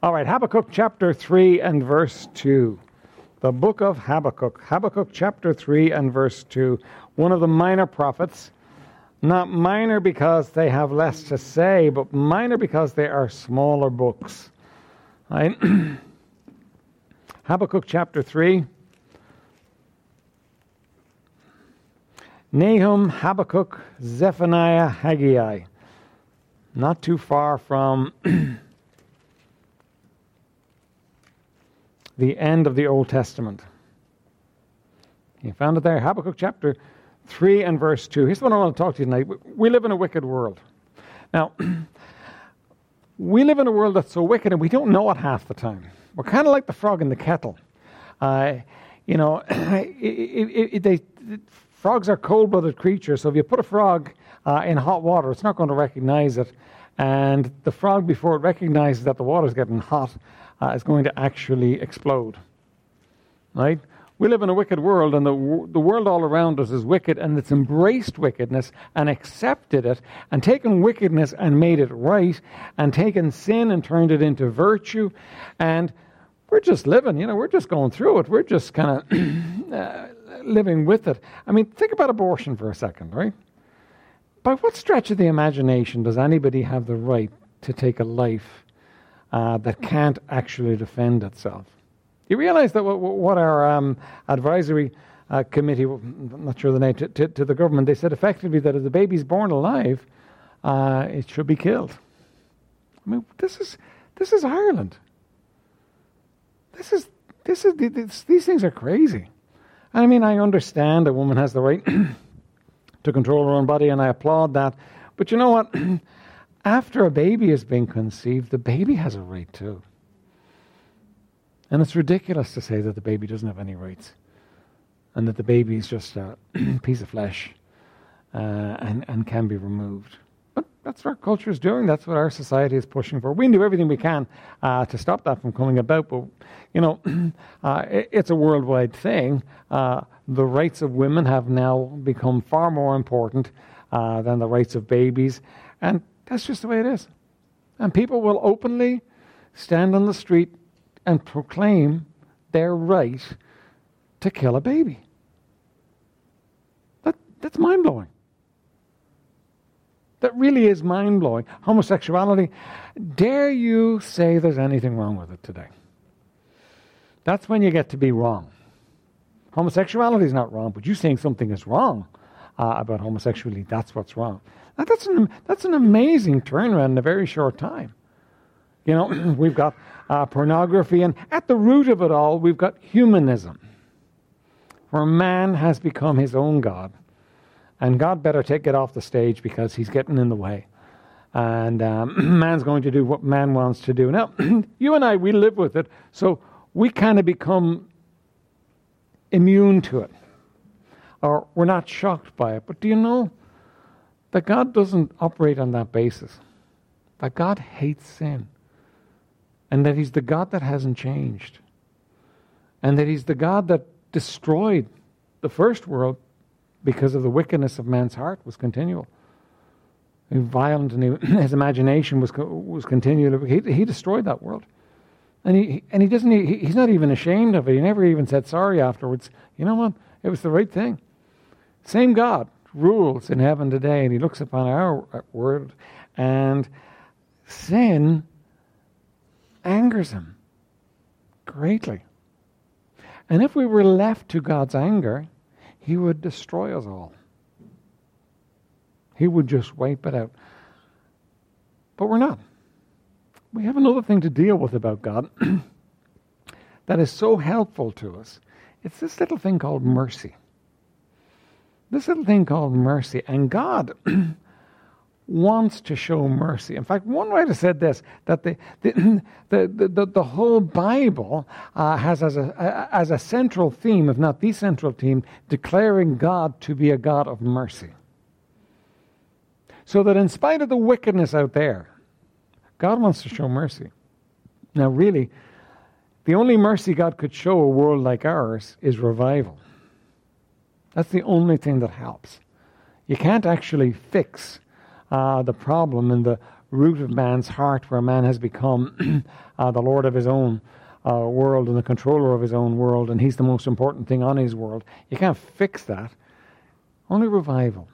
All right, Habakkuk chapter 3 and verse 2. The book of Habakkuk. Habakkuk chapter 3 and verse 2. One of the minor prophets. Not minor because they have less to say, but minor because they are smaller books. Right? Habakkuk chapter 3. Nahum, Habakkuk, Zephaniah, Haggai. Not too far from the end of the Old Testament. You found it there, Habakkuk chapter 3 and verse 2. Here's what I want to talk to you tonight. We live in a wicked world. Now, we live in a world that's so wicked and we don't know it half the time. We're kind of like the frog in the kettle. Uh, you know, it, it, it, they, frogs are cold blooded creatures, so if you put a frog uh, in hot water, it's not going to recognize it. And the frog, before it recognizes that the water is getting hot, uh, is going to actually explode. Right? We live in a wicked world, and the, the world all around us is wicked, and it's embraced wickedness and accepted it, and taken wickedness and made it right, and taken sin and turned it into virtue. And we're just living, you know, we're just going through it. We're just kind of uh, living with it. I mean, think about abortion for a second, right? By what stretch of the imagination does anybody have the right to take a life uh, that can't actually defend itself. You realize that what, what our um, advisory uh, committee, I'm not sure the name, to, to, to, the government, they said effectively that if the baby's born alive, uh, it should be killed. I mean, this is, this is Ireland. This is, this is, this, these things are crazy. I mean, I understand a woman has the right to control her own body, and I applaud that. But you know what? after a baby has been conceived, the baby has a right too. And it's ridiculous to say that the baby doesn't have any rights and that the baby is just a piece of flesh uh, and, and can be removed. But that's what our culture is doing. That's what our society is pushing for. We do everything we can uh, to stop that from coming about, but you know, uh, it, it's a worldwide thing. Uh, the rights of women have now become far more important uh, than the rights of babies, and that's just the way it is. And people will openly stand on the street and proclaim their right to kill a baby. That, that's mind blowing. That really is mind blowing. Homosexuality, dare you say there's anything wrong with it today? That's when you get to be wrong. Homosexuality is not wrong, but you saying something is wrong uh, about homosexuality, that's what's wrong. That's an, that's an amazing turnaround in a very short time. You know, we've got uh, pornography, and at the root of it all, we've got humanism, where man has become his own God. And God better take it off the stage because he's getting in the way. And um, man's going to do what man wants to do. Now, you and I, we live with it, so we kind of become immune to it. Or we're not shocked by it. But do you know? That God doesn't operate on that basis. That God hates sin. And that He's the God that hasn't changed. And that He's the God that destroyed the first world because of the wickedness of man's heart was continual. He violent and he, his imagination was was continual. He, he destroyed that world, and he and he doesn't. He, he's not even ashamed of it. He never even said sorry afterwards. You know what? It was the right thing. Same God, rules in heaven today, and he looks upon our world, and sin angers him greatly. And if we were left to God's anger, he would destroy us all. He would just wipe it out. But we're not. We have another thing to deal with about God that is so helpful to us. It's this little thing called mercy this little thing called mercy. And God wants to show mercy. In fact, one writer said this that the, the, the, the, the whole Bible uh, has as a, as a central theme, if not the central theme, declaring God to be a God of mercy. So that in spite of the wickedness out there, God wants to show mercy. Now, really, the only mercy God could show a world like ours is revival. That's the only thing that helps. You can't actually fix uh, the problem in the root of man's heart where man has become uh, the Lord of his own uh, world and the controller of his own world, and he's the most important thing on his world. You can't fix that. Only revival.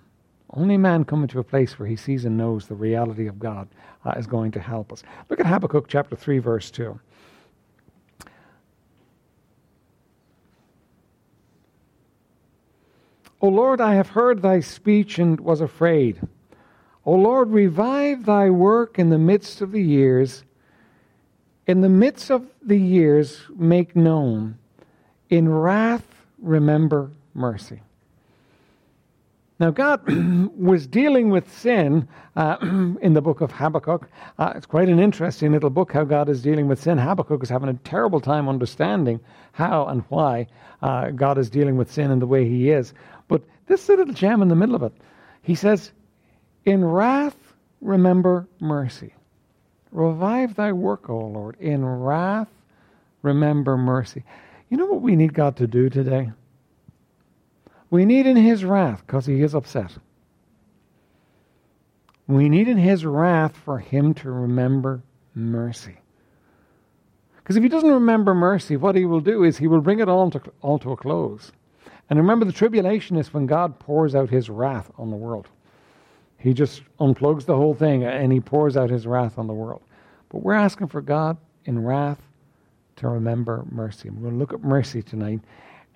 Only man coming to a place where he sees and knows the reality of God uh, is going to help us. Look at Habakkuk chapter 3, verse 2. O Lord, I have heard thy speech and was afraid. O Lord, revive thy work in the midst of the years. In the midst of the years, make known. In wrath, remember mercy. Now, God was dealing with sin uh, in the book of Habakkuk. Uh, it's quite an interesting little book how God is dealing with sin. Habakkuk is having a terrible time understanding how and why uh, God is dealing with sin in the way he is. But this little gem in the middle of it, he says, In wrath, remember mercy. Revive thy work, O Lord. In wrath, remember mercy. You know what we need God to do today? We need in his wrath, because he is upset. We need in his wrath for him to remember mercy. Because if he doesn't remember mercy, what he will do is he will bring it all to, all to a close. And remember, the tribulation is when God pours out his wrath on the world. He just unplugs the whole thing and he pours out his wrath on the world. But we're asking for God in wrath to remember mercy. We're going to look at mercy tonight.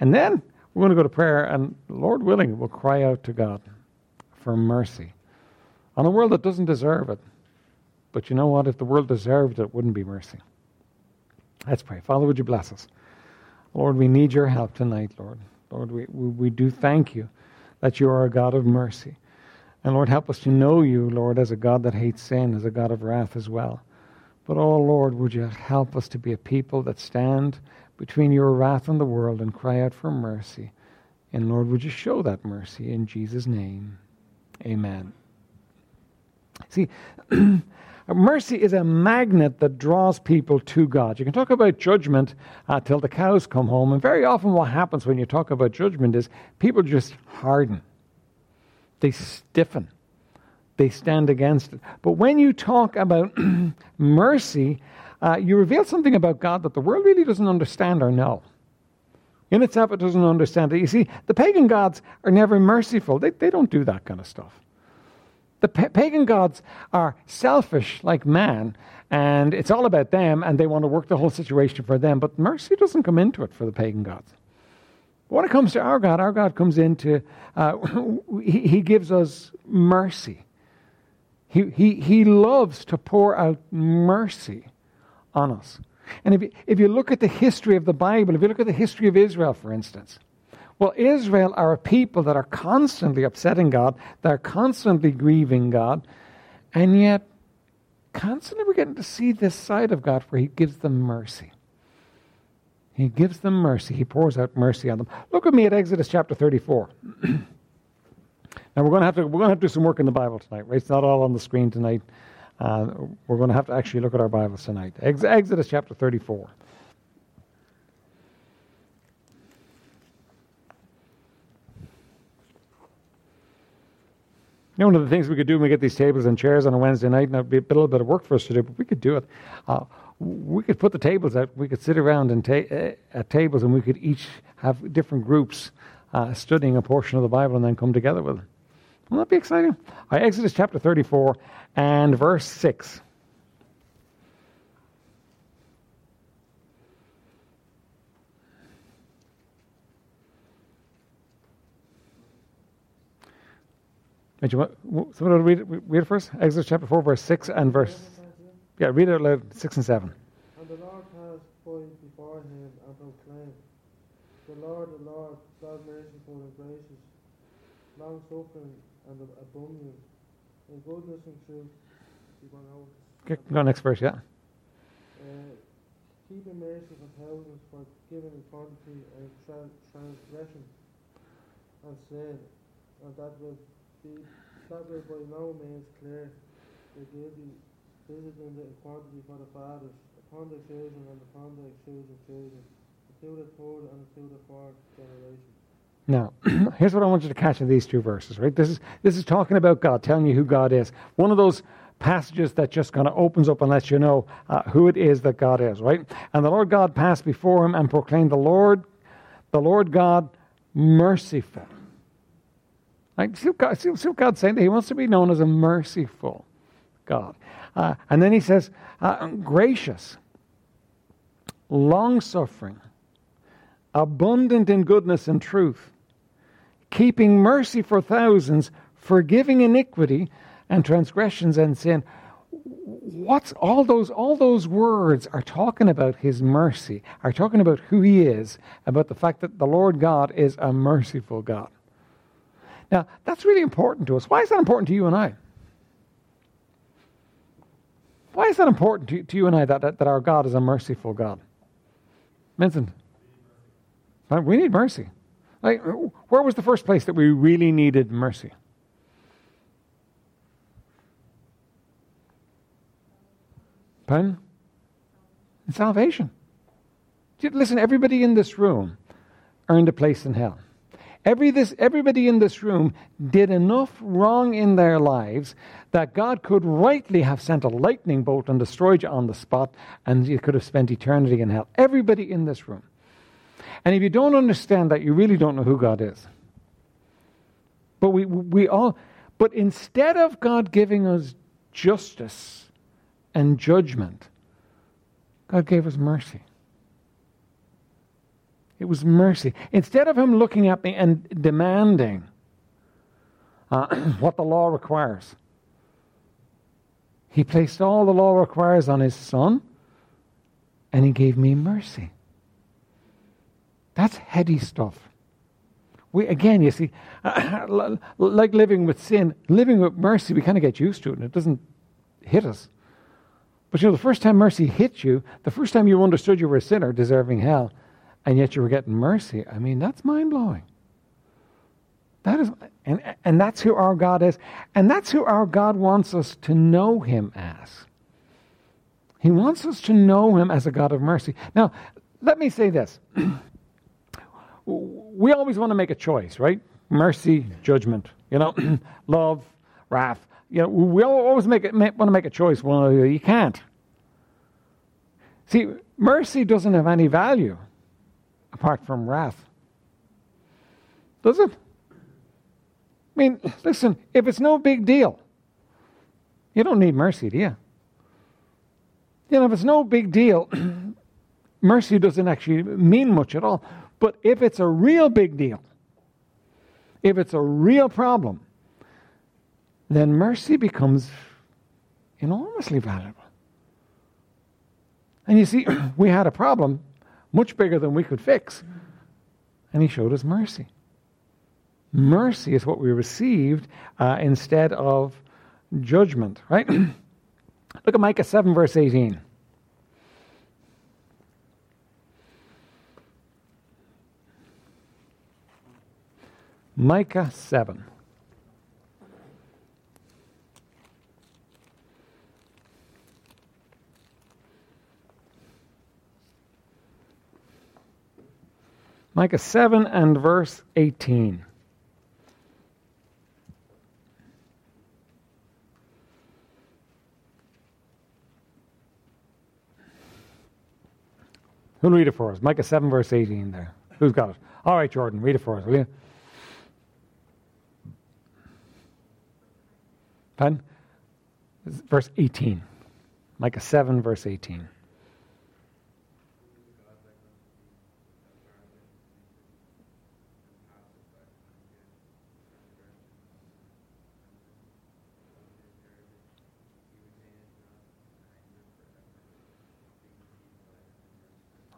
And then we're going to go to prayer, and Lord willing, we'll cry out to God for mercy on a world that doesn't deserve it. But you know what? If the world deserved it, it wouldn't be mercy. Let's pray. Father, would you bless us? Lord, we need your help tonight, Lord. Lord, we, we, we do thank you that you are a God of mercy. And Lord, help us to know you, Lord, as a God that hates sin, as a God of wrath as well. But oh, Lord, would you help us to be a people that stand between your wrath and the world and cry out for mercy. And Lord, would you show that mercy in Jesus' name? Amen. See, mercy is a magnet that draws people to God. You can talk about judgment uh, till the cows come home, and very often what happens when you talk about judgment is people just harden, they stiffen, they stand against it. But when you talk about mercy, uh, you reveal something about God that the world really doesn't understand or know. In itself, it doesn't understand it. You see, the pagan gods are never merciful. They, they don't do that kind of stuff. The pa- pagan gods are selfish like man, and it's all about them, and they want to work the whole situation for them. But mercy doesn't come into it for the pagan gods. When it comes to our God, our God comes into, uh, he, he gives us mercy. He, he, he loves to pour out mercy on us. And if you, if you look at the history of the Bible, if you look at the history of Israel, for instance, well, Israel are a people that are constantly upsetting God, they're constantly grieving God, and yet constantly we're getting to see this side of God where He gives them mercy. He gives them mercy. He pours out mercy on them. Look with me at Exodus chapter 34. now we're going to have to we're going to have to do some work in the Bible tonight. Right? It's not all on the screen tonight. Uh, we're going to have to actually look at our Bibles tonight. Ex- Exodus chapter 34. You know, one of the things we could do when we get these tables and chairs on a Wednesday night, and it'd be a little bit of work for us to do, but we could do it. Uh, we could put the tables out. We could sit around and ta- uh, at tables, and we could each have different groups uh, studying a portion of the Bible, and then come together with it. Won't that be exciting? Right, Exodus chapter 34 and verse 6. Did you want, someone read it, read it first? Exodus chapter 4, verse 6 and verse. Yeah, read it out loud, 6 and 7. And the Lord has pointed before him and proclaimed, The Lord, the Lord, God merciful and gracious, long suffering and abundant in goodness and truth. You want to Okay, go next verse, yeah. uh, keeping mercy for thousands, for giving quantity and tra- transgression and sin, and that will that will by no means clear the guilty, visiting the quantity for the fathers, upon the children and upon their children's children, until the third and until the fourth generation. Now, here's what I want you to catch in these two verses, right? This is this is talking about God, telling you who God is. One of those passages that just kind of opens up and lets you know uh, who it is that God is, right? And the Lord God passed before him and proclaimed, The Lord, the Lord God, merciful. Like, see what, God, see, see what God's saying? He wants to be known as a merciful God. Uh, and then he says, uh, gracious, long suffering, abundant in goodness and truth, keeping mercy for thousands, forgiving iniquity and transgressions and sin. What's all those all those words are talking about his mercy, are talking about who he is, about the fact that the Lord God is a merciful God. Now, that's really important to us. Why is that important to you and I? Why is that important to, to you and I that, that, that our God is a merciful God? Vincent. We need mercy. Like, where was the first place that we really needed mercy? Pardon? Salvation. Listen, everybody in this room earned a place in hell. Every this, everybody in this room did enough wrong in their lives that God could rightly have sent a lightning bolt and destroyed you on the spot, and you could have spent eternity in hell. Everybody in this room. And if you don't understand that, you really don't know who God is. But we, we all, but instead of God giving us justice and judgment, God gave us mercy. It was mercy. Instead of him looking at me and demanding uh, what the law requires, he placed all the law requires on his son and he gave me mercy. That's heady stuff. We, again, you see, like living with sin, living with mercy, we kind of get used to it and it doesn't hit us. But you know, the first time mercy hit you, the first time you understood you were a sinner deserving hell, and yet you were getting mercy. I mean, that's mind blowing. That is, and, and that's who our God is. And that's who our God wants us to know Him as. He wants us to know Him as a God of mercy. Now, let me say this. we always want to make a choice, right? Mercy, judgment, you know, love, wrath. You know, we always make it, want to make a choice. Well, you can't. See, mercy doesn't have any value apart from wrath. Does it? I mean, listen, if it's no big deal, you don't need mercy, do you? You know, if it's no big deal, mercy doesn't actually mean much at all. But if it's a real big deal, if it's a real problem, then mercy becomes enormously valuable. And you see, we had a problem much bigger than we could fix. And he showed us mercy. Mercy is what we received uh, instead of judgment, right? Look at Micah 7, verse 18. Micah 7. Micah 7 and verse 18. Who'll read it for us? Micah 7, verse 18 there. Who's got it? All right, Jordan, read it for us, will you? Pen? Verse 18. Micah 7, verse 18.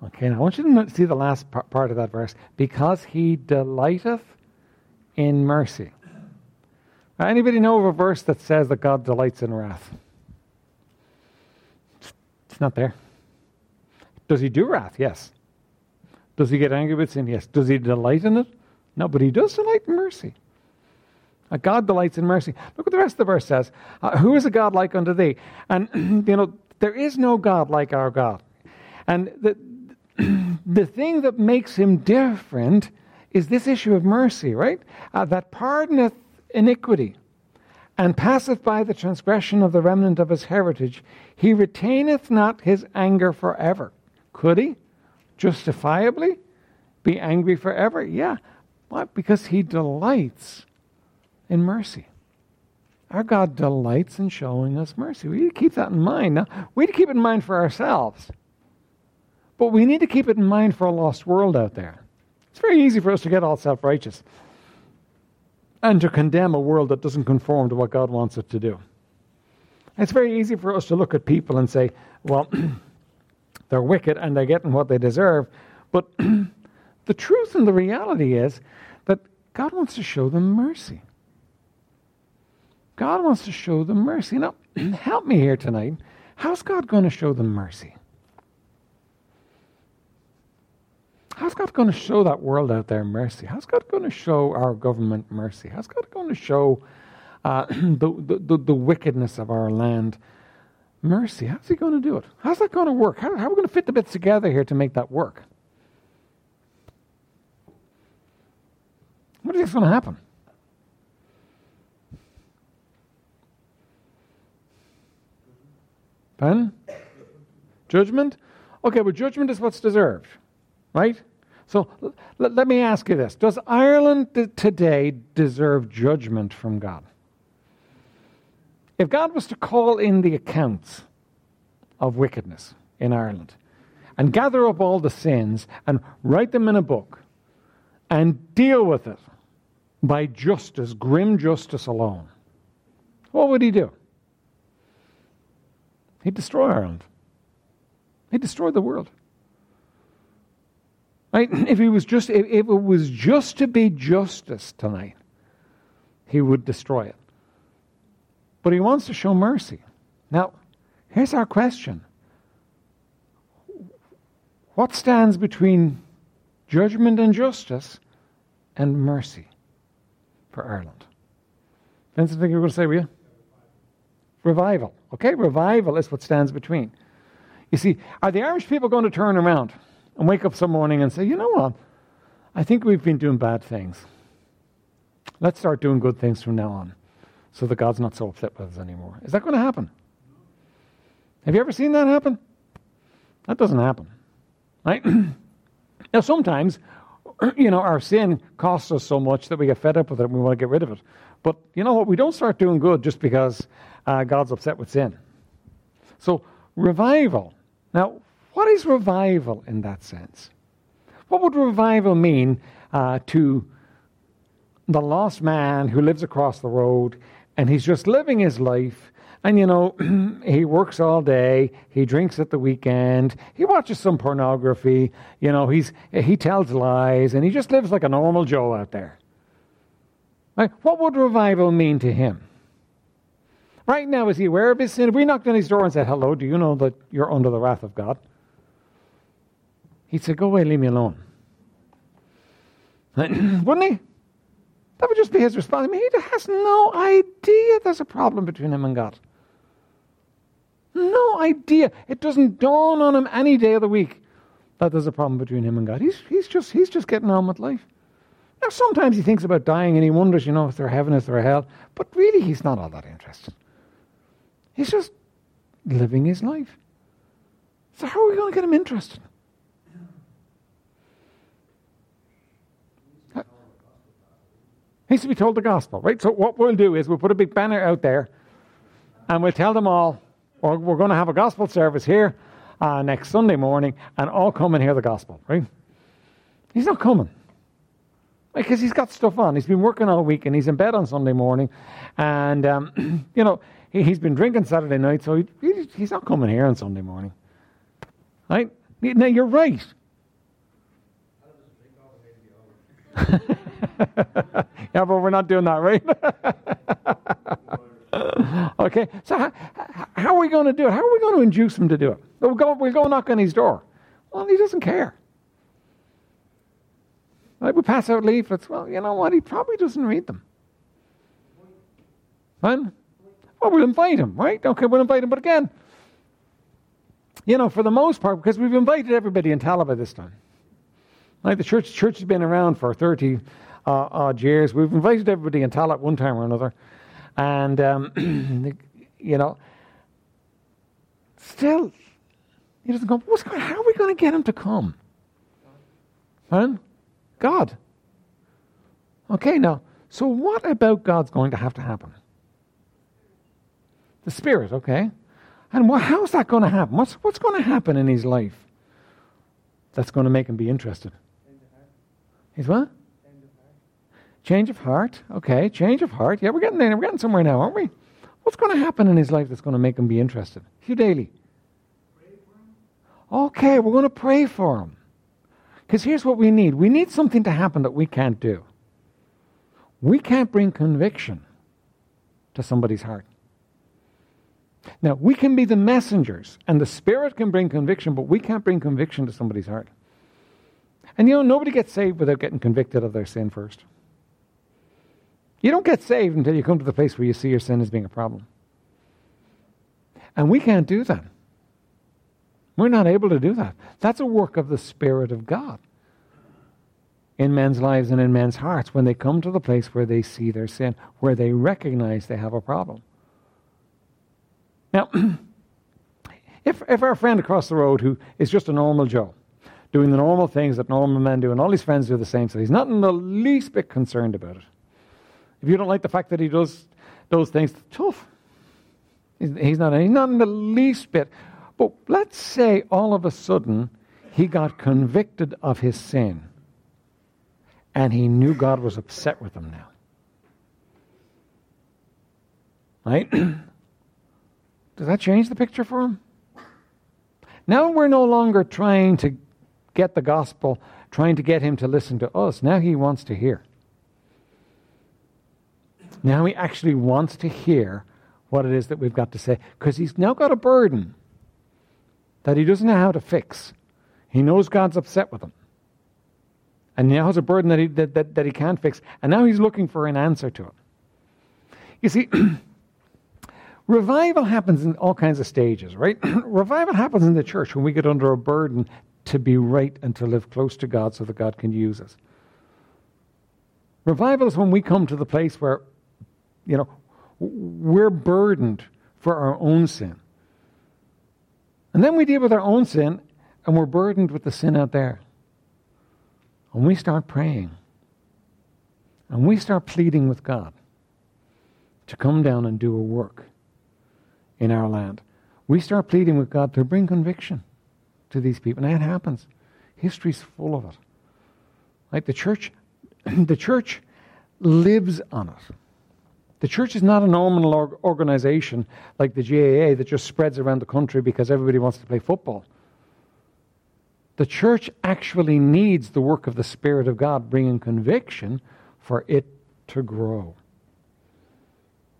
Okay, now I want you to see the last part of that verse. Because he delighteth in mercy. Anybody know of a verse that says that God delights in wrath? It's not there. Does he do wrath? Yes. Does he get angry with sin? Yes. Does he delight in it? No, but he does delight in mercy. Uh, God delights in mercy. Look what the rest of the verse says. Uh, Who is a God like unto thee? And, you know, there is no God like our God. And the, the thing that makes him different is this issue of mercy, right? Uh, that pardoneth iniquity and passeth by the transgression of the remnant of his heritage, he retaineth not his anger forever. Could he justifiably be angry forever? Yeah. Why? Because he delights in mercy. Our God delights in showing us mercy. We need to keep that in mind. Now, we need to keep it in mind for ourselves. But we need to keep it in mind for a lost world out there. It's very easy for us to get all self righteous and to condemn a world that doesn't conform to what God wants it to do. It's very easy for us to look at people and say, well, they're wicked and they're getting what they deserve. But the truth and the reality is that God wants to show them mercy. God wants to show them mercy. Now, help me here tonight. How's God going to show them mercy? How's God going to show that world out there mercy? How's God going to show our government mercy? How's God going to show uh, the, the, the, wickedness of our land mercy? How's He going to do it? How's that going to work? How, how are we going to fit the bits together here to make that work? What do you going to happen? Pen? Judgment? Okay, but judgment is what's deserved, right? So l- let me ask you this Does Ireland today deserve judgment from God? If God was to call in the accounts of wickedness in Ireland and gather up all the sins and write them in a book and deal with it by justice, grim justice alone, what would he do? He'd destroy Ireland. He'd destroy the world. Right? If he was just if, it was just to be justice tonight, he would destroy it. But he wants to show mercy. Now, here's our question. What stands between judgment and justice and mercy for Ireland? Vincent, think you were going to say, were you? Revival. Okay, revival is what stands between. You see, are the Irish people going to turn around? And wake up some morning and say, you know what? I think we've been doing bad things. Let's start doing good things from now on so that God's not so upset with us anymore. Is that going to happen? Have you ever seen that happen? That doesn't happen. Right? now, sometimes, you know, our sin costs us so much that we get fed up with it and we want to get rid of it. But you know what? We don't start doing good just because uh, God's upset with sin. So, revival. Now, what is revival in that sense? What would revival mean uh, to the lost man who lives across the road and he's just living his life? And you know, he works all day, he drinks at the weekend, he watches some pornography, you know, he's, he tells lies, and he just lives like a normal Joe out there. Right? What would revival mean to him? Right now, is he aware of his sin? If we knocked on his door and said, Hello, do you know that you're under the wrath of God? He'd say, Go away, leave me alone. Wouldn't he? That would just be his response. I mean, he has no idea there's a problem between him and God. No idea. It doesn't dawn on him any day of the week that there's a problem between him and God. He's, he's, just, he's just getting on with life. Now, sometimes he thinks about dying and he wonders, you know, if there's heaven, if there's hell. But really, he's not all that interested. He's just living his life. So, how are we going to get him interested? Needs to be told the gospel, right? So what we'll do is we'll put a big banner out there and we'll tell them all, or we're going to have a gospel service here uh, next Sunday morning and all come and hear the gospel, right? He's not coming. Because he's got stuff on. He's been working all week and he's in bed on Sunday morning. And, um, you know, he, has been drinking Saturday night, so he, he's not coming here on Sunday morning. Right? Now, you're right. yeah, but we're not doing that, right? okay, so how, how, are we going to do it? How are we going to induce him to do it? We'll go, we'll go knock on his door. Well, he doesn't care. Right, we pass out leaflets. Well, you know what? He probably doesn't read them. Fine? Well, we'll invite him, right? Okay, we'll invite him. But again, you know, for the most part, because we've invited everybody in Tallaght this time. Like the church, church has been around for 30 uh, odd years. We've invited everybody in Tallaght one time or another. And, um, you know, still, he doesn't go, What's going, how are we going to get him to come? Huh? God. Okay, now, so what about God's going to have to happen? The Spirit, okay. And what, how's that going to happen? What's, what's going to happen in his life that's going to make him be interested? He's what? Change of heart. Okay, change of heart. Yeah, we're getting there. We're getting somewhere now, aren't we? What's going to happen in his life that's going to make him be interested? Hugh Daly. Okay, we're going to pray for him. Because here's what we need we need something to happen that we can't do. We can't bring conviction to somebody's heart. Now, we can be the messengers, and the Spirit can bring conviction, but we can't bring conviction to somebody's heart. And you know, nobody gets saved without getting convicted of their sin first. You don't get saved until you come to the place where you see your sin as being a problem. And we can't do that. We're not able to do that. That's a work of the Spirit of God in men's lives and in men's hearts when they come to the place where they see their sin, where they recognize they have a problem. Now, if, if our friend across the road who is just a normal Joe, doing the normal things that normal men do, and all his friends do the same, so he's not in the least bit concerned about it. If you don't like the fact that he does those things, tough. He's, not, he's not in the least bit. But let's say all of a sudden he got convicted of his sin and he knew God was upset with him now. Right? Does that change the picture for him? Now we're no longer trying to get the gospel, trying to get him to listen to us. Now he wants to hear. Now he actually wants to hear what it is that we've got to say because he's now got a burden that he doesn't know how to fix. He knows God's upset with him. And now has a burden that he, that, that, that he can't fix. And now he's looking for an answer to it. You see, Revival happens in all kinds of stages, right? Revival happens in the church when we get under a burden to be right and to live close to God so that God can use us. Revival is when we come to the place where, you know, we're burdened for our own sin. And then we deal with our own sin and we're burdened with the sin out there. And we start praying. And we start pleading with God to come down and do a work in our land. We start pleading with God to bring conviction to these people. And that happens. History's full of it. Like the church, the church lives on it. The church is not a normal organization like the GAA that just spreads around the country because everybody wants to play football. The church actually needs the work of the Spirit of God bringing conviction for it to grow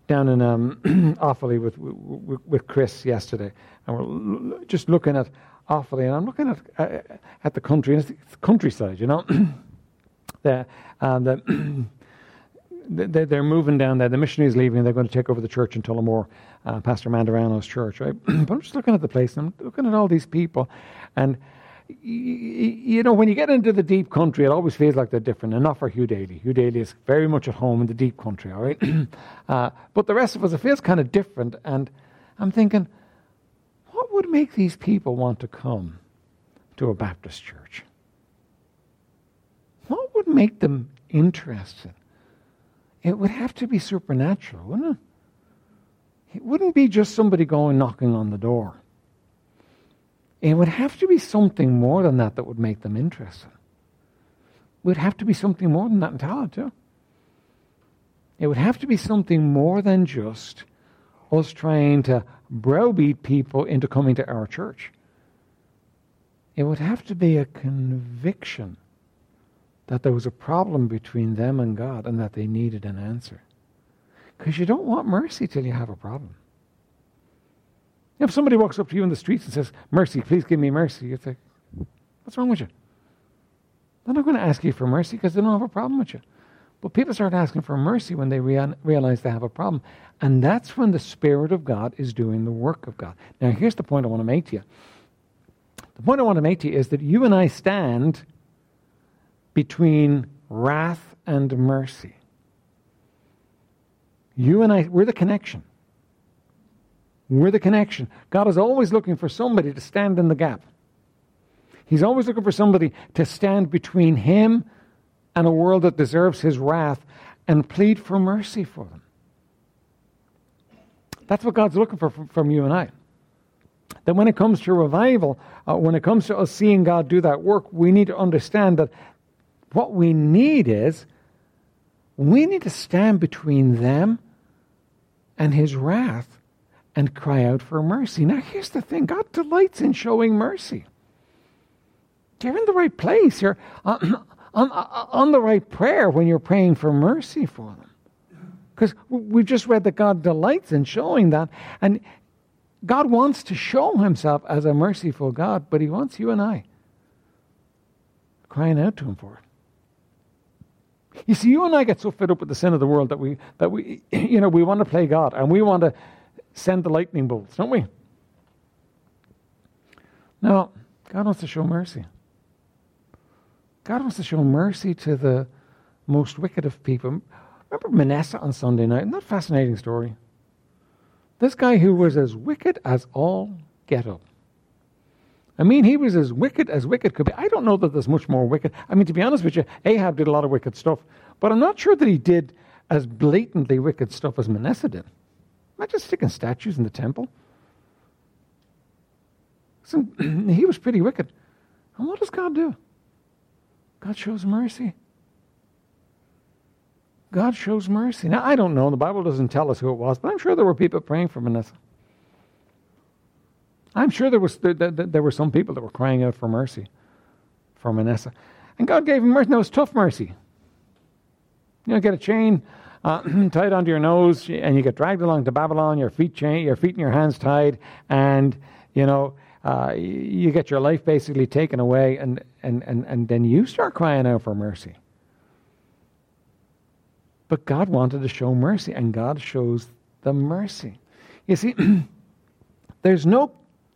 down in um, Offaly with, with, with Chris yesterday, and we're just looking at Offaly, and I'm looking at uh, at the country, and it's the countryside, you know. the, um, the they're moving down there. The missionaries leaving. They're going to take over the church in Tullamore, uh, Pastor Mandarano's church, right? but I'm just looking at the place, and I'm looking at all these people, and you know, when you get into the deep country, it always feels like they're different, not for Hugh Daly. Hugh Daly is very much at home in the deep country, all right? uh, but the rest of us, it feels kind of different, and I'm thinking, what would make these people want to come to a Baptist church? What would make them interested? It would have to be supernatural, wouldn't it? It wouldn't be just somebody going knocking on the door. It would have to be something more than that that would make them interested. It would have to be something more than that in Tallaght, too. It would have to be something more than just us trying to browbeat people into coming to our church. It would have to be a conviction that there was a problem between them and God and that they needed an answer. Because you don't want mercy till you have a problem. If somebody walks up to you in the streets and says, Mercy, please give me mercy, you think, What's wrong with you? They're not going to ask you for mercy because they don't have a problem with you. But people start asking for mercy when they rea- realize they have a problem. And that's when the Spirit of God is doing the work of God. Now, here's the point I want to make to you. The point I want to make to you is that you and I stand between wrath and mercy. You and I, we're the connection. We're the connection. God is always looking for somebody to stand in the gap. He's always looking for somebody to stand between him and a world that deserves his wrath and plead for mercy for them. That's what God's looking for from, you and I. That when it comes to revival, uh, when it comes to us seeing God do that work, we need to understand that what we need is we need to stand between them and his wrath and cry out for mercy. Now, here's the thing God delights in showing mercy. You're in the right place. You're uh, on, on, on the right prayer when you're praying for mercy for them. Because we've just read that God delights in showing that. And God wants to show himself as a merciful God, but he wants you and I crying out to him for it. You see, you and I get so fed up with the sin of the world that we that we you know we want to play God and we want to send the lightning bolts, don't we? Now, God wants to show mercy. God wants to show mercy to the most wicked of people. Remember Manasseh on Sunday night? Isn't that fascinating story? This guy who was as wicked as all get up. I mean, he was as wicked as wicked could be. I don't know that there's much more wicked. I mean, to be honest with you, Ahab did a lot of wicked stuff, but I'm not sure that he did as blatantly wicked stuff as Manasseh did. Not just sticking statues in the temple. So, he was pretty wicked. And what does God do? God shows mercy. God shows mercy. Now, I don't know. The Bible doesn't tell us who it was, but I'm sure there were people praying for Manasseh. I'm sure there, was, there, there, there were some people that were crying out for mercy for Manasseh. And God gave him mercy. No, it's tough mercy. You know, get a chain uh, tied onto your nose, and you get dragged along to Babylon, your feet, chain, your feet and your hands tied, and, you know, uh, you get your life basically taken away, and, and, and, and then you start crying out for mercy. But God wanted to show mercy, and God shows the mercy. You see, there's no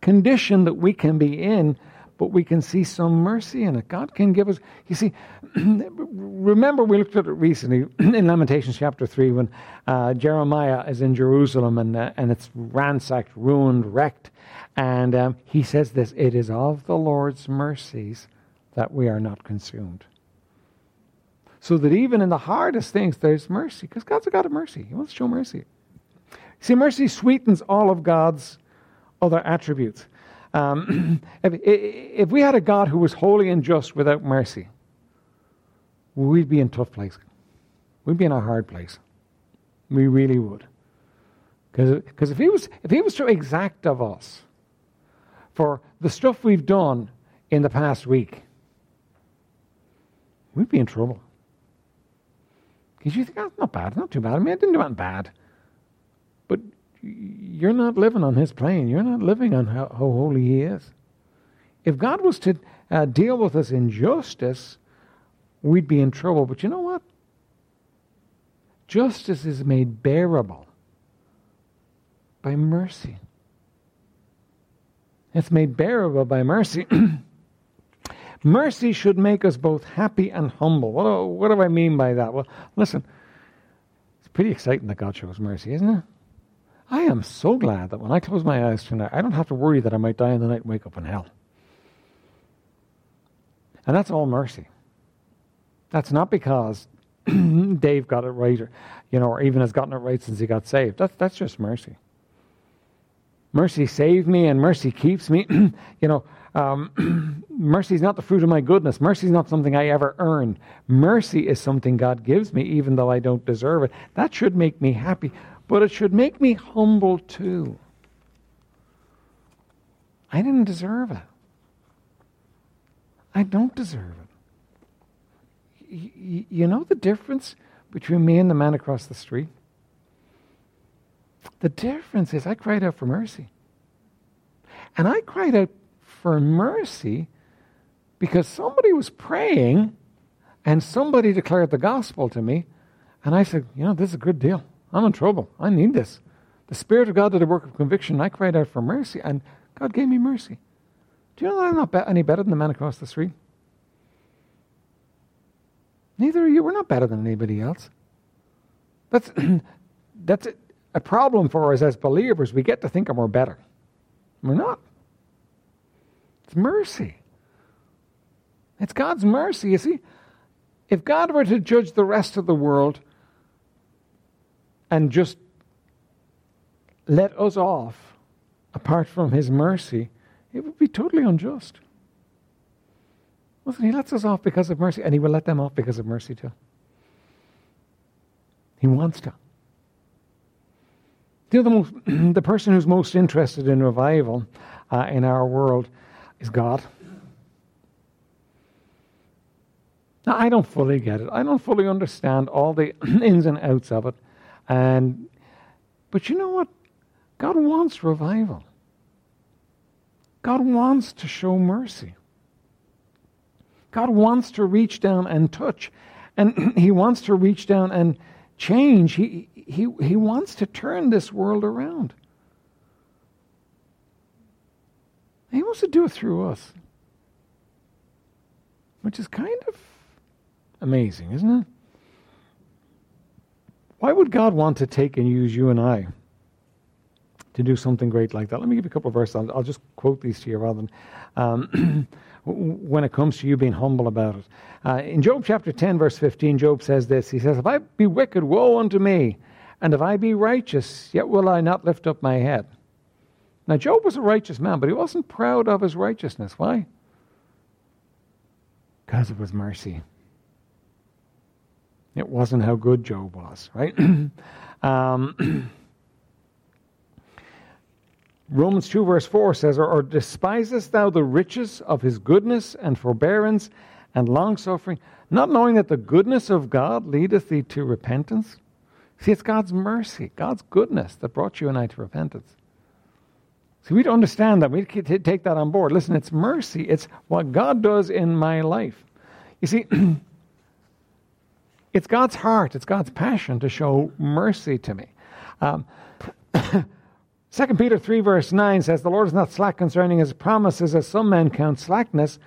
condition that we can be in, but we can see some mercy in it. God can give us. You see, remember we looked at it recently in Lamentations chapter 3 when uh, Jeremiah is in Jerusalem and, uh, and it's ransacked, ruined, wrecked. And um, he says this It is of the Lord's mercies that we are not consumed so that even in the hardest things there's mercy because God's a God of mercy. He wants to show mercy. See, mercy sweetens all of God's other attributes. Um, if, if we had a God who was holy and just without mercy, we'd be in tough place. We'd be in a hard place. We really would. Because if he was if he was to exact of us for the stuff we've done in the past week, we'd be in trouble. Because you think, oh, not bad, not too bad. I mean, I didn't do anything bad. But you're not living on his plane. You're not living on how, how holy he is. If God was to uh, deal with us in justice, we'd be in trouble. But you know what? Justice is made bearable by mercy. It's made bearable by mercy. Mercy should make us both happy and humble. What do, what do I mean by that? Well, listen, it's pretty exciting that God shows mercy, isn't it? I am so glad that when I close my eyes tonight, I don't have to worry that I might die in the night and wake up in hell. And that's all mercy. That's not because Dave got it right, or, you know, or even has gotten it right since he got saved. That's, that's just mercy. Mercy saved me and mercy keeps me. you know, um, mercy is not the fruit of my goodness. Mercy is not something I ever earn. Mercy is something God gives me, even though I don't deserve it. That should make me happy, but it should make me humble too. I didn't deserve it. I don't deserve it. Y- you know the difference between me and the man across the street? The difference is I cried out for mercy. And I cried out for mercy because somebody was praying and somebody declared the gospel to me. And I said, You know, this is a good deal. I'm in trouble. I need this. The Spirit of God did a work of conviction. I cried out for mercy, and God gave me mercy. Do you know that I'm not be- any better than the man across the street? Neither are you. We're not better than anybody else. That's that's a, a problem for us as believers. We get to think we're better. We're not. It's mercy. It's God's mercy. You see, if God were to judge the rest of the world and just let us off apart from his mercy, it would be totally unjust. Listen, he lets us off because of mercy, and he will let them off because of mercy too. He wants to. You know, the, most, the person who's most interested in revival uh, in our world is God. Now, I don't fully get it. I don't fully understand all the ins and outs of it. And, but you know what? God wants revival. God wants to show mercy. God wants to reach down and touch. And He wants to reach down and change. He, he, he wants to turn this world around. He wants to do it through us. Which is kind of amazing, isn't it? Why would God want to take and use you and I to do something great like that? Let me give you a couple of verses. I'll, I'll just quote these to you rather than um, when it comes to you being humble about it. Uh, in Job chapter 10, verse 15, Job says this He says, If I be wicked, woe unto me, and if I be righteous, yet will I not lift up my head. Now, Job was a righteous man, but he wasn't proud of his righteousness. Why? Because of his mercy. It wasn't how good Job was, right? um, Romans 2, verse 4 says, or, or despisest thou the riches of his goodness and forbearance and longsuffering, not knowing that the goodness of God leadeth thee to repentance? See, it's God's mercy, God's goodness that brought you and I to repentance. See, we don't understand that. We take that on board. Listen, it's mercy. It's what God does in my life. You see, it's God's heart, it's God's passion to show mercy to me. Um, 2 Peter 3, verse 9 says, The Lord is not slack concerning his promises, as some men count slackness,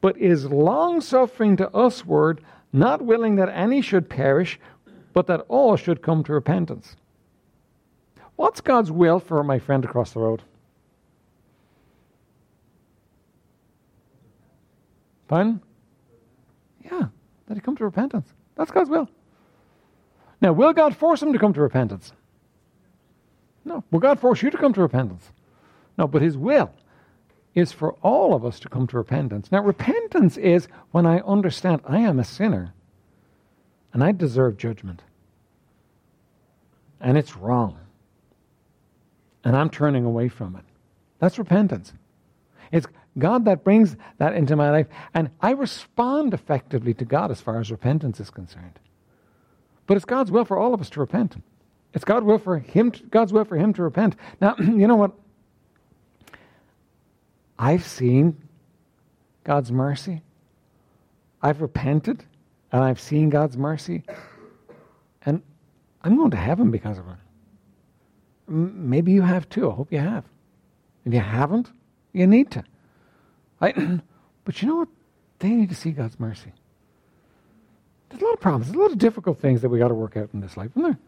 but is long suffering to usward, not willing that any should perish, but that all should come to repentance. What's God's will for my friend across the road? Fine? Yeah, that he come to repentance. That's God's will. Now, will God force him to come to repentance? No. Will God force you to come to repentance? No, but his will is for all of us to come to repentance. Now, repentance is when I understand I am a sinner and I deserve judgment. And it's wrong. And I'm turning away from it. That's repentance. It's God that brings that into my life, and I respond effectively to God as far as repentance is concerned. But it's God's will for all of us to repent. It's God's will for him. To, God's will for him to repent. Now, you know what? I've seen God's mercy. I've repented, and I've seen God's mercy, and I'm going to heaven because of it. Maybe you have too. I hope you have. If you haven't, you need to. I, but you know what? They need to see God's mercy. There's a lot of problems. There's a lot of difficult things that we got to work out in this life, isn't there?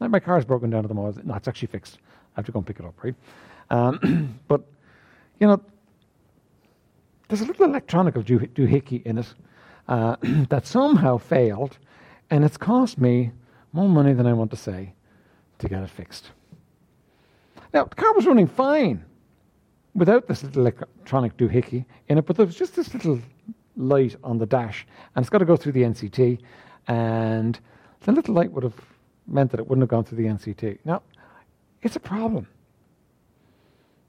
Like my car's broken down at the moment. No, it's actually fixed. I have to go and pick it up, right? Um, but, you know, there's a little electronic doohickey in it uh, that somehow failed, and it's cost me more money than I want to say to get it fixed. Now, the car was running fine without this little electronic doohickey in it, but there was just this little light on the dash, and it's got to go through the NCT, and the little light would have meant that it wouldn't have gone through the NCT. Now, it's a problem.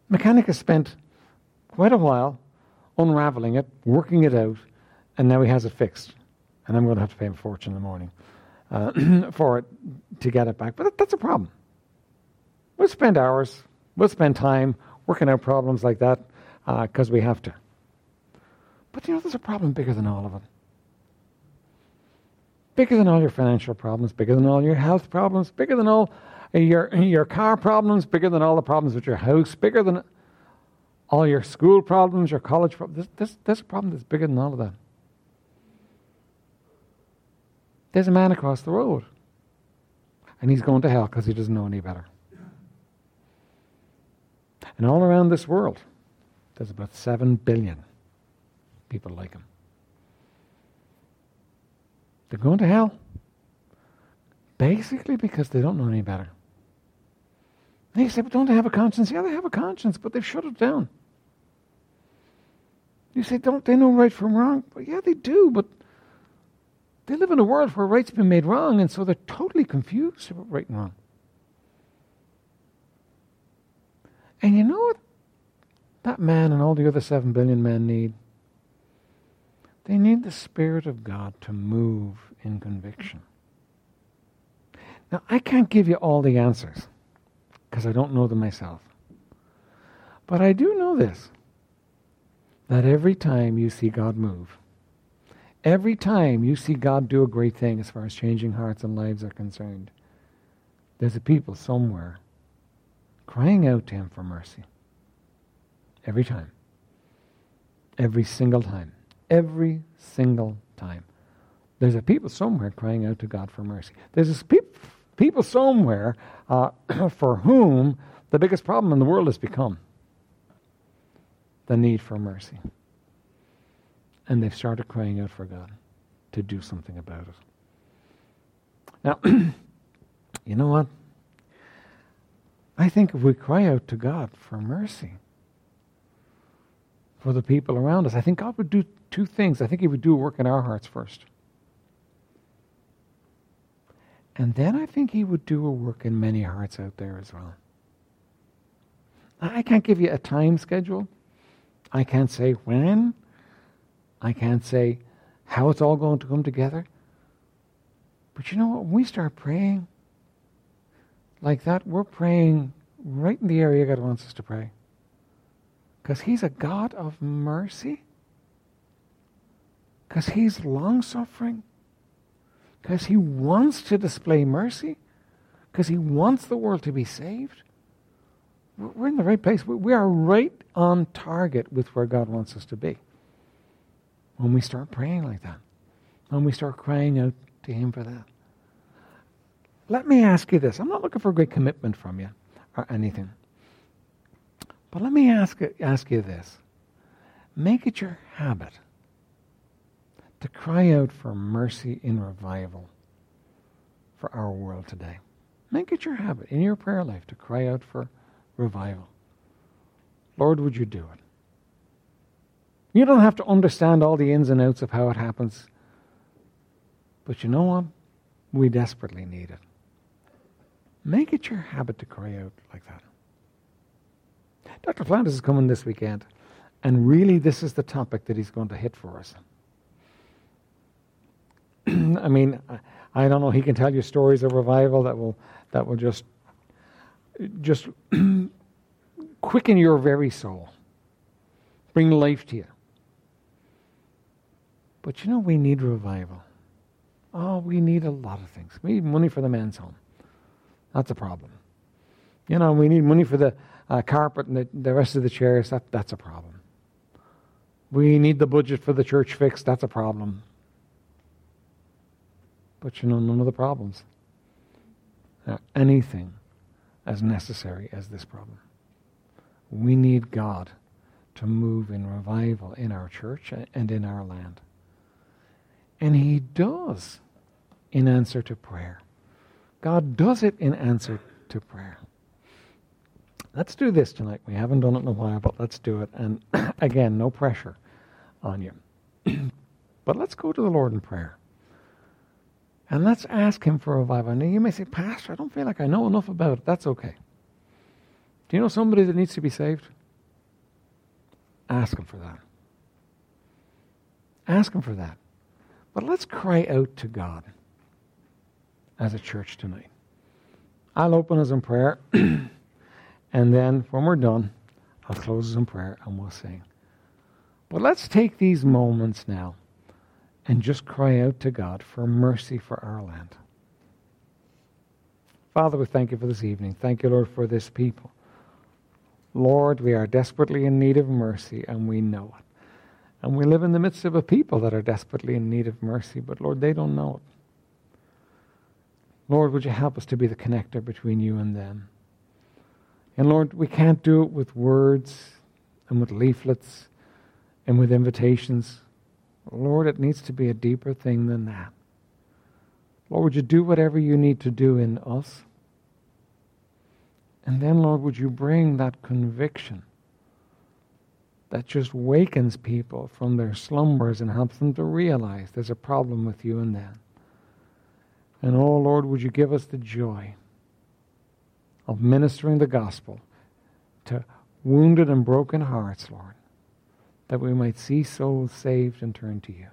Mechanic has spent quite a while unraveling it, working it out, and now he has it fixed. And I'm going to have to pay him a fortune in the morning uh, for it to get it back. But that's a problem. We'll spend hours, we'll spend time working out problems like that because uh, we have to. But you know, there's a problem bigger than all of them. Bigger than all your financial problems, bigger than all your health problems, bigger than all your, your car problems, bigger than all the problems with your house, bigger than all your school problems, your college problems. There's, there's a problem that's bigger than all of that. There's a man across the road And he's going to hell because he doesn't know any better. And all around this world, there's about 7 billion people like him. They're going to hell. Basically because they don't know any better. You say, but don't they have a conscience? Yeah, they have a conscience, but they've shut it down. You say, don't they know right from wrong? Yeah, they do, but they live in a world where right's been made wrong, and so they're totally confused about right and wrong. And you know what that man and all the other seven billion men need? They need the Spirit of God to move in conviction. Now, I can't give you all the answers because I don't know them myself. But I do know this that every time you see God move, every time you see God do a great thing as far as changing hearts and lives are concerned, there's a people somewhere crying out to Him for mercy. Every time. Every single time. Every single time. There's a people somewhere crying out to God for mercy. There's a pe- people somewhere uh, for whom the biggest problem in the world has become the need for mercy. And they've started crying out for God to do something about it. Now, you know what? I think if we cry out to God for mercy for the people around us, I think God would do two things. I think He would do a work in our hearts first. And then I think He would do a work in many hearts out there as well. I can't give you a time schedule. I can't say when. I can't say how it's all going to come together. But you know what? When we start praying like that, we're praying right in the area God wants us to pray. Because He's a God of mercy. Because He's long suffering. Because He wants to display mercy. Because He wants the world to be saved. We're in the right place. We are right on target with where God wants us to be. When we start praying like that, when we start crying out to Him for that. Let me ask you this. I'm not looking for a great commitment from you or anything. But let me ask, ask you this. Make it your habit to cry out for mercy in revival for our world today. Make it your habit in your prayer life to cry out for revival. Lord, would you do it? You don't have to understand all the ins and outs of how it happens. But you know what? We desperately need it. Make it your habit to cry out like that. Dr. Flanders is coming this weekend, and really this is the topic that he's going to hit for us. I mean, I don't know, he can tell you stories of revival that will that will just just quicken your very soul, bring life to you. But you know, we need revival. Oh, we need a lot of things. We need money for the men's home. That's a problem. You know, we need money for the uh, carpet and the, the rest of the chairs. That, that's a problem. We need the budget for the church fixed. That's a problem. But you know, none of the problems are anything as necessary as this problem. We need God to move in revival in our church and in our land. And He does in answer to prayer. God does it in answer to prayer. Let's do this tonight. We haven't done it in a while, but let's do it. And again, no pressure on you. but let's go to the Lord in prayer. And let's ask Him for revival. Now, you may say, Pastor, I don't feel like I know enough about it. That's okay. Do you know somebody that needs to be saved? Ask Him for that. Ask Him for that. But let's cry out to God as a church tonight. I'll open us in prayer, and then when we're done, I'll close us in prayer and we'll sing. But let's take these moments now and just cry out to God for mercy for our land. Father, we thank you for this evening. Thank you, Lord, for this people. Lord, we are desperately in need of mercy, and we know it. And we live in the midst of a people that are desperately in need of mercy, but Lord, they don't know it. Lord, would you help us to be the connector between you and them? And Lord, we can't do it with words and with leaflets and with invitations. Lord, it needs to be a deeper thing than that. Lord, would you do whatever you need to do in us? And then, Lord, would you bring that conviction that just wakens people from their slumbers and helps them to realize there's a problem with you and them. And oh Lord, would you give us the joy of ministering the gospel to wounded and broken hearts, Lord, that we might see souls saved and turn to you.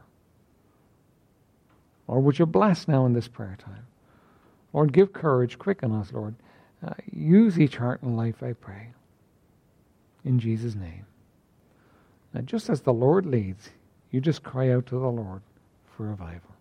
Lord, would you bless now in this prayer time? Lord, give courage, quicken us, Lord. Uh, use each heart and life, I pray. In Jesus' name. Now, just as the Lord leads, you just cry out to the Lord for revival.